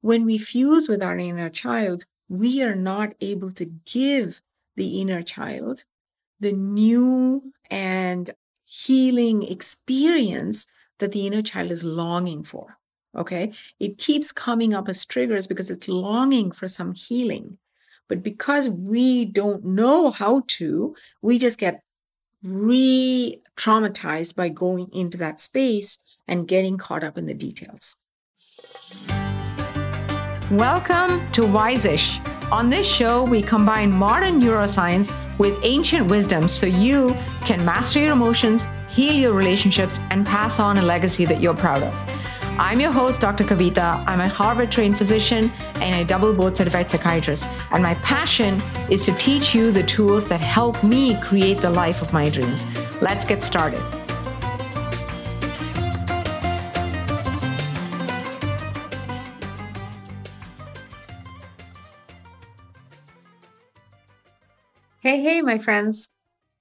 when we fuse with our inner child, we are not able to give the inner child the new and healing experience that the inner child is longing for. Okay. It keeps coming up as triggers because it's longing for some healing. But because we don't know how to, we just get re traumatized by going into that space and getting caught up in the details. Welcome to Wise-ish. On this show, we combine modern neuroscience with ancient wisdom so you can master your emotions, heal your relationships, and pass on a legacy that you're proud of. I'm your host, Dr. Kavetha. I'm a Harvard trained physician and a double board certified psychiatrist. And my passion is to teach you the tools that help me create the life of my dreams. Let's get started. Hey, hey, my friends.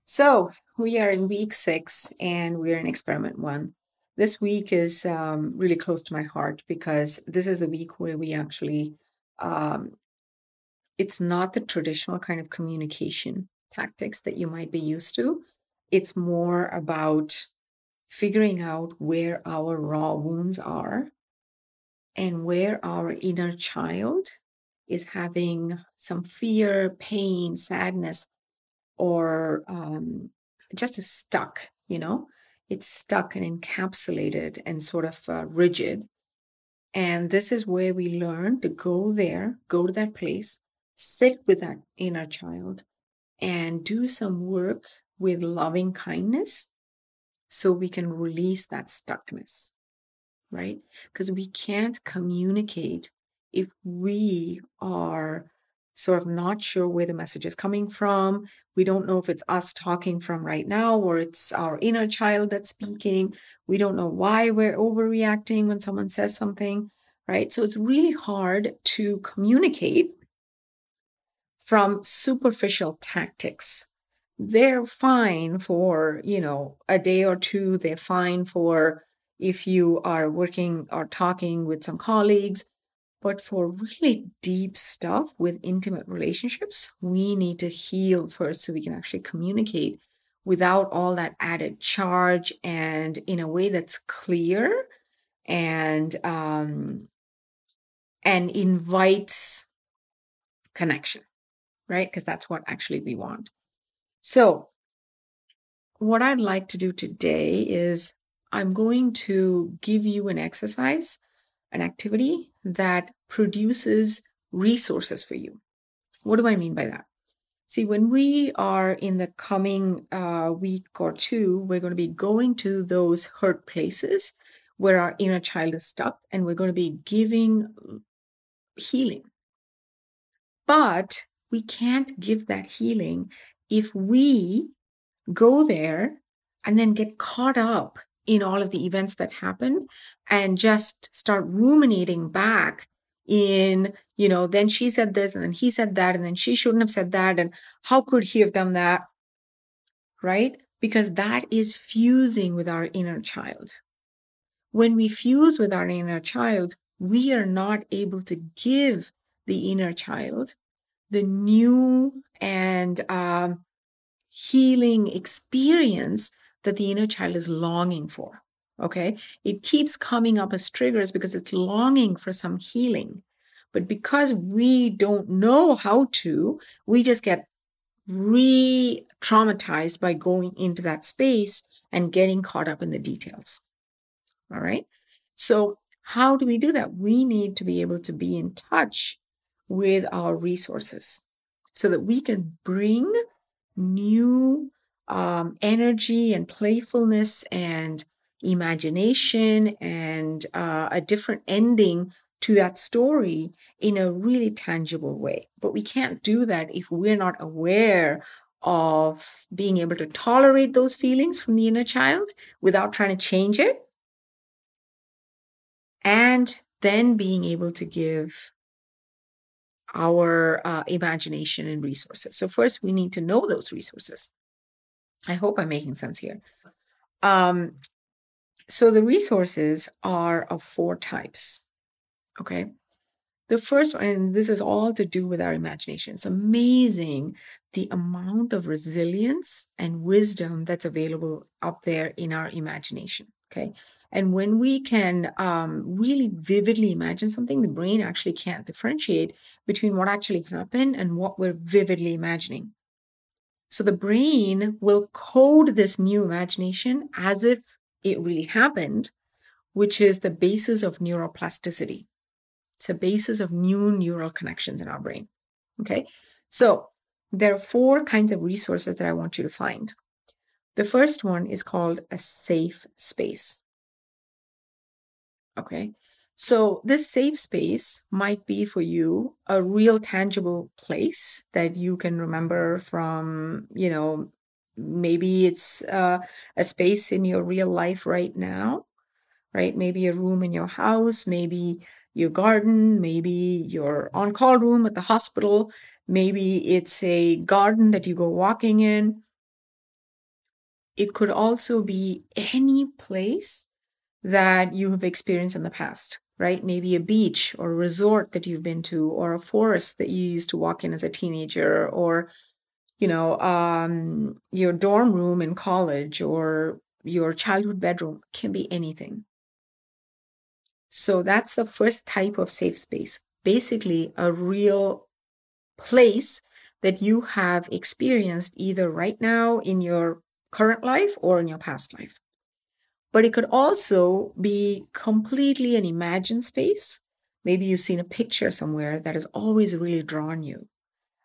So we are in week six and we're in experiment one. This week is um, really close to my heart because this is the week where we actually, um, it's not the traditional kind of communication tactics that you might be used to. It's more about figuring out where our raw wounds are and where our inner child is having some fear, pain, sadness, or um, just is stuck, you know? it's stuck and encapsulated and sort of uh, rigid. And this is where we learn to go there, go to that place, sit with that inner child, and do some work with loving kindness so we can release that stuckness, right? Because we can't communicate if we are sort of not sure where the message is coming from. We don't know if it's us talking from right now or it's our inner child that's speaking. We don't know why we're overreacting when someone says something, right? So it's really hard to communicate from superficial tactics. They're fine for, you know, a day or two. They're fine for if you are working or talking with some colleagues but for really deep stuff with intimate relationships, we need to heal first so we can actually communicate without all that added charge and in a way that's clear and um, and invites connection, right? Because that's what actually we want. So, what I'd like to do today is I'm going to give you an exercise an activity that produces resources for you. What do I mean by that? See, when we are in the coming uh, week or two, we're going to be going to those hurt places where our inner child is stuck, and we're going to be giving healing. But we can't give that healing if we go there and then get caught up in all of the events that happen and just start ruminating back in, you know, then she said this and then he said that and then she shouldn't have said that. And how could he have done that? Right? Because that is fusing with our inner child. When we fuse with our inner child, we are not able to give the inner child the new and um, healing experience that the inner child is longing for. Okay. It keeps coming up as triggers because it's longing for some healing. But because we don't know how to, we just get re traumatized by going into that space and getting caught up in the details. All right. So, how do we do that? We need to be able to be in touch with our resources so that we can bring new um, energy and playfulness and imagination and uh, a different ending to that story in a really tangible way. But we can't do that if we're not aware of being able to tolerate those feelings from the inner child without trying to change it. And then being able to give our uh, imagination and resources. So, first, we need to know those resources. I hope I'm making sense here. Um, so the resources are of four types. Okay. The first one, and this is all to do with our imagination. It's amazing the amount of resilience and wisdom that's available up there in our imagination. Okay. And when we can um, really vividly imagine something, the brain actually can't differentiate between what actually happened and what we're vividly imagining. So the brain will code this new imagination as if it really happened, which is the basis of neuroplasticity. It's a basis of new neural connections in our brain. Okay. So there are four kinds of resources that I want you to find. The first one is called a safe space. Okay. So this safe space might be for you a real tangible place that you can remember from, you know, maybe it's uh, a space in your real life right now, right? Maybe a room in your house, maybe your garden, maybe your on call room at the hospital, maybe it's a garden that you go walking in. It could also be any place that you have experienced in the past, right? Maybe a beach or a resort that you've been to, or a forest that you used to walk in as a teenager, or, you know, um, your dorm room in college or your childhood bedroom can be anything. So that's the first type of safe space. Basically, a real place that you have experienced either right now in your current life or in your past life but it could also be completely an imagined space. Maybe you've seen a picture somewhere that has always really drawn you.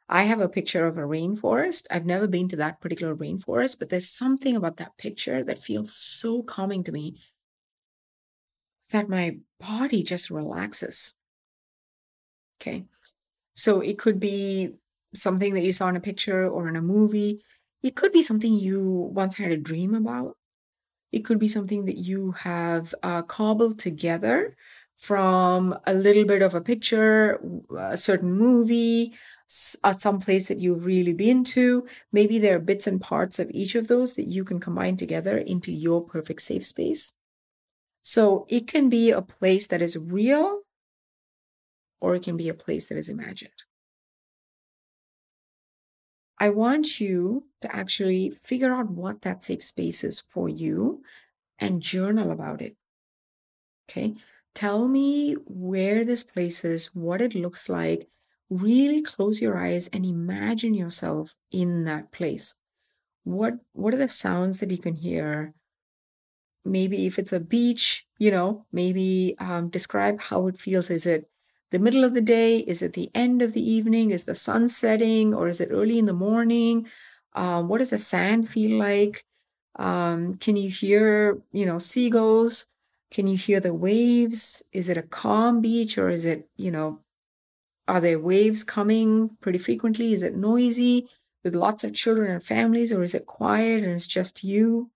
I have a picture of a rainforest. I've never been to that particular rainforest, but there's something about that picture that feels so calming to me that my body just relaxes. Okay. So it could be something that you saw in a picture or in a movie. It could be something you once had a dream about. It could be something that you have uh, cobbled together from a little bit of a picture, a certain movie, uh, some place that you've really been to. Maybe there are bits and parts of each of those that you can combine together into your perfect safe space. So it can be a place that is real or it can be a place that is imagined. I want you to actually figure out what that safe space is for you and journal about it. Okay. Tell me where this place is, what it looks like. Really close your eyes and imagine yourself in that place. What what are the sounds that you can hear? Maybe if it's a beach, you know, maybe um, describe how it feels. Is it the middle of the day? Is it the end of the evening? Is the sun setting or is it early in the morning? Um, what does the sand feel like? Um, can you hear, you know, seagulls? Can you hear the waves? Is it a calm beach or is it, you know, are there waves coming pretty frequently? Is it noisy with lots of children and families or is it quiet and it's just you?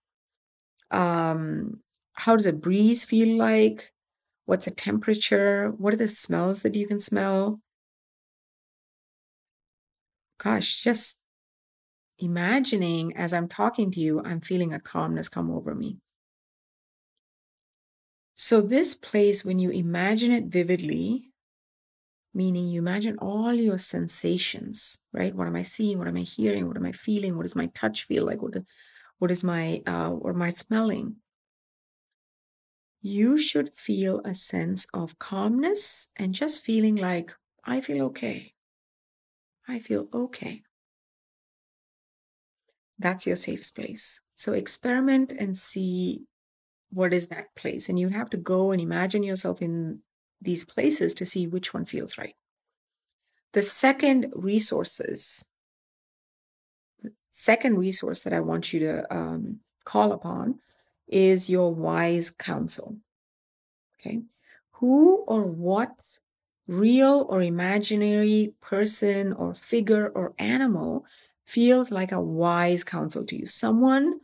Um, how does a breeze feel like? What's the temperature? What are the smells that you can smell? Gosh, just imagining as I'm talking to you, I'm feeling a calmness come over me. So, this place, when you imagine it vividly, meaning you imagine all your sensations, right? What am I seeing? What am I hearing? What am I feeling? What does my touch feel like? What, what is my, uh, what am I smelling? You should feel a sense of calmness and just feeling like, I feel okay. I feel okay. That's your safe place. So experiment and see what is that place. And you have to go and imagine yourself in these places to see which one feels right. The second resources, the second resource that I want you to um, call upon is your wise counsel. Okay. Who or what real or imaginary person or figure or animal feels like a wise counsel to you? Someone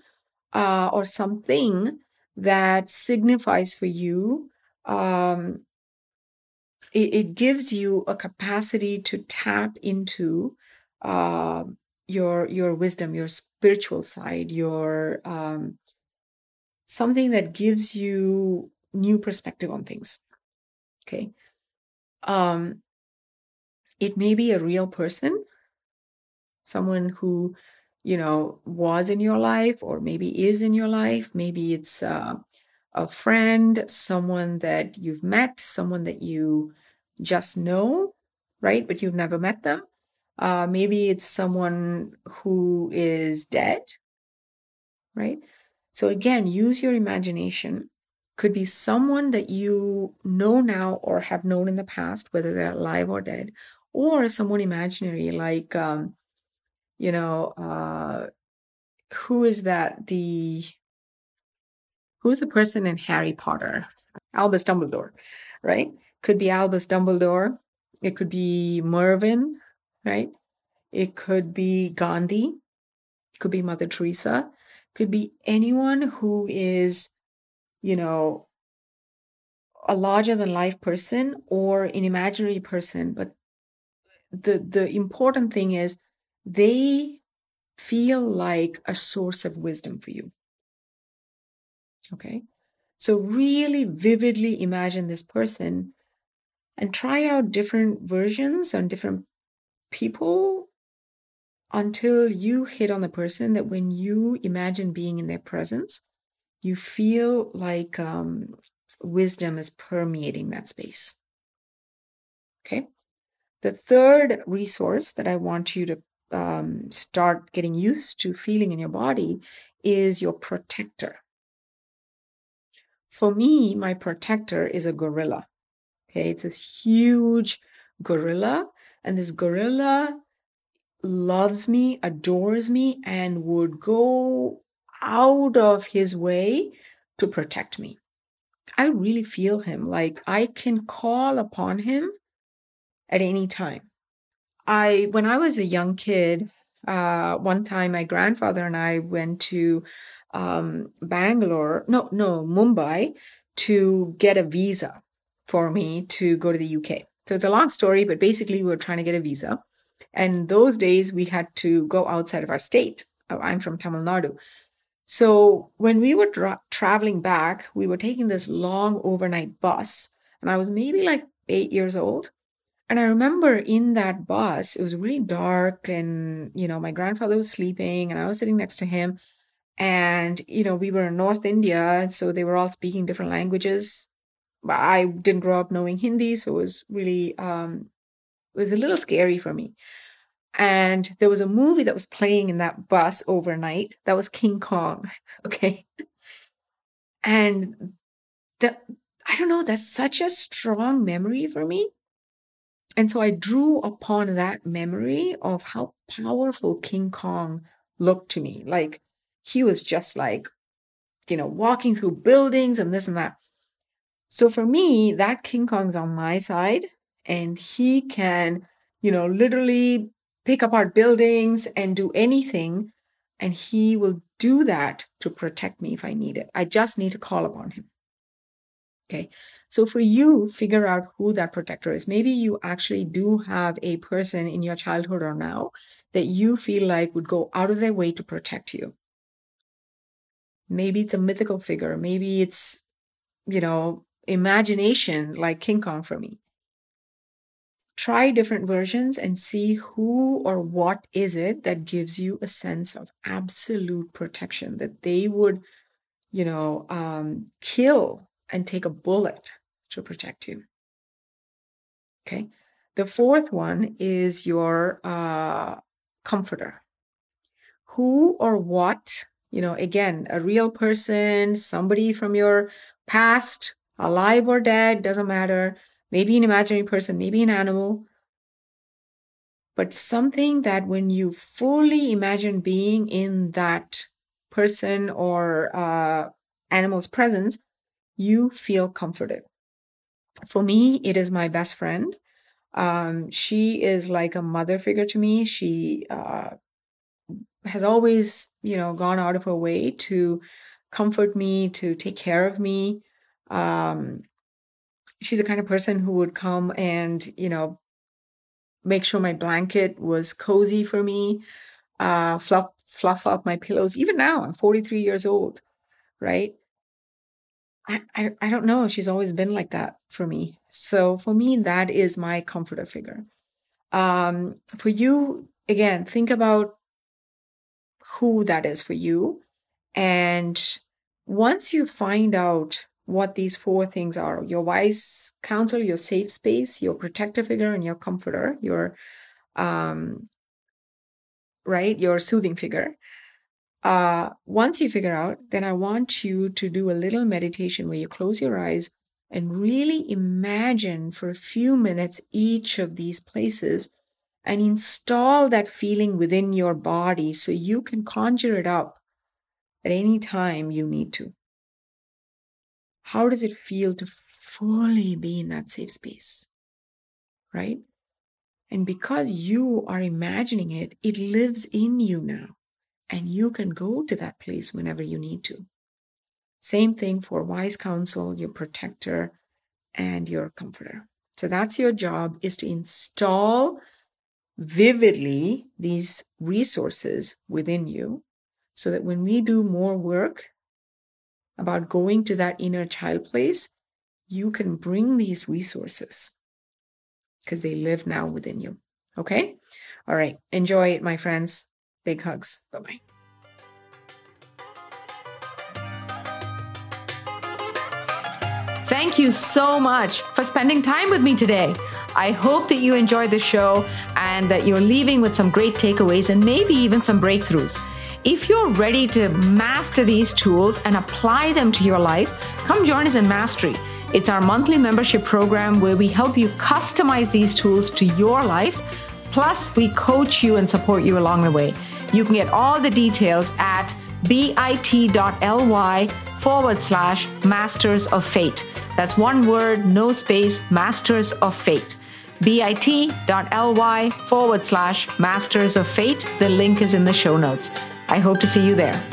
uh, or something that signifies for you um, it, it, gives you a capacity to tap into uh, your your wisdom, your spiritual side, your um, something that gives you new perspective on things. Okay. Um, It may be a real person, someone who, you know, was in your life or maybe is in your life. Maybe it's uh, a friend, someone that you've met, someone that you just know, right? But you've never met them. Uh, maybe it's someone who is dead, right? So again, use your imagination. Could be someone that you know now or have known in the past, whether they're alive or dead, or someone imaginary, like, um, you know, uh, who is that? The who's the person in Harry Potter? Albus Dumbledore, right? Could be Albus Dumbledore. It could be Merlin, right? It could be Gandhi. It Could be Mother Teresa. Could be anyone who is, you know, a larger than life person or an imaginary person. But the the important thing is they feel like a source of wisdom for you. Okay. So really vividly imagine this person and try out different versions on different people until you hit on the person that when you imagine being in their presence, you feel like um, wisdom is permeating that space. Okay. The third resource that I want you to um, start getting used to feeling in your body is your protector. For me, my protector is a gorilla. Okay, it's this huge gorilla, and this gorilla loves me, adores me, and would go out of his way to protect me. I really feel him. Like I can call upon him at any time. I, when I was a young kid, uh, one time my grandfather and I went to um, Bangalore, no, no, Mumbai to get a visa for me to go to the UK. So it's a long story, but basically we were trying to get a visa. And those days we had to go outside of our state. Uh, I'm from Tamil Nadu. So when we were dra- traveling back, we were taking this long overnight bus, and I was maybe like eight years old. And I remember in that bus, it was really dark, and you know, my grandfather was sleeping, and I was sitting next to him. And you know, we were in North India, so they were all speaking different languages. I didn't grow up knowing Hindi, so it was really um, was a little scary for me. And there was a movie that was playing in that bus overnight that was King Kong. Okay. And that, I don't know, that's such a strong memory for me. And so I drew upon that memory of how powerful King Kong looked to me. Like he was just like, you know, walking through buildings and this and that. So for me, that King Kong's on my side and he can, you know, literally pick apart buildings and do anything. And he will do that to protect me if I need it. I just need to call upon him. Okay. So for you, figure out who that protector is. Maybe you actually do have a person in your childhood or now that you feel like would go out of their way to protect you. Maybe it's a mythical figure. Maybe it's, you know, imagination like King Kong for me try different versions and see who or what is it that gives you a sense of absolute protection that they would you know um, kill and take a bullet to protect you. Okay? The fourth one is your uh, comforter. Who or what you know again a real person somebody from your past alive or dead doesn't matter maybe an imaginary person, maybe an animal, but something that when you fully imagine being in that person or uh, animal's presence, you feel comforted. For me, it is my best friend. Um, she is like a mother figure to me. She uh, has always, you know, gone out of her way to comfort me, to take care of me. Um, she's the kind of person who would come and, you know, make sure my blanket was cozy for me, uh, fluff, fluff up my pillows. Even now, I'm 43 years old, right? I, I, I don't know. She's always been like that for me. So for me, that is my comforter figure. Um, for you, again, think about who that is for you. And once you find out what these four things are your wise counsel, your safe space, your protector figure, and your comforter, your um, right, your soothing figure. Uh, once you figure out, then I want you to do a little meditation where you close your eyes and really imagine for a few minutes each of these places and install that feeling within your body so you can conjure it up at any time you need to. How does it feel to fully be in that safe space? Right? And because you are imagining it, it lives in you now. And you can go to that place whenever you need to. Same thing for wise counsel, your protector, and your comforter. So that's your job is to install vividly these resources within you so that when we do more work about going to that inner child place, you can bring these resources because they live now within you. Okay? All right. Enjoy it, my friends. Big hugs. Bye bye. Thank you so much for spending time with me today. I hope that you enjoyed the show and that you're leaving with some great takeaways and maybe even some breakthroughs. If you're ready to master these tools and apply them to your life, come join us in Mastery. It's our monthly membership program where we help you customize these tools to your life. Plus, we coach you and support you along the way. You can get all the details at bit.ly forward slash masters of fate. That's one word, no space, masters of fate. bit.ly forward slash masters of fate. The link is in the show notes. I hope to see you there.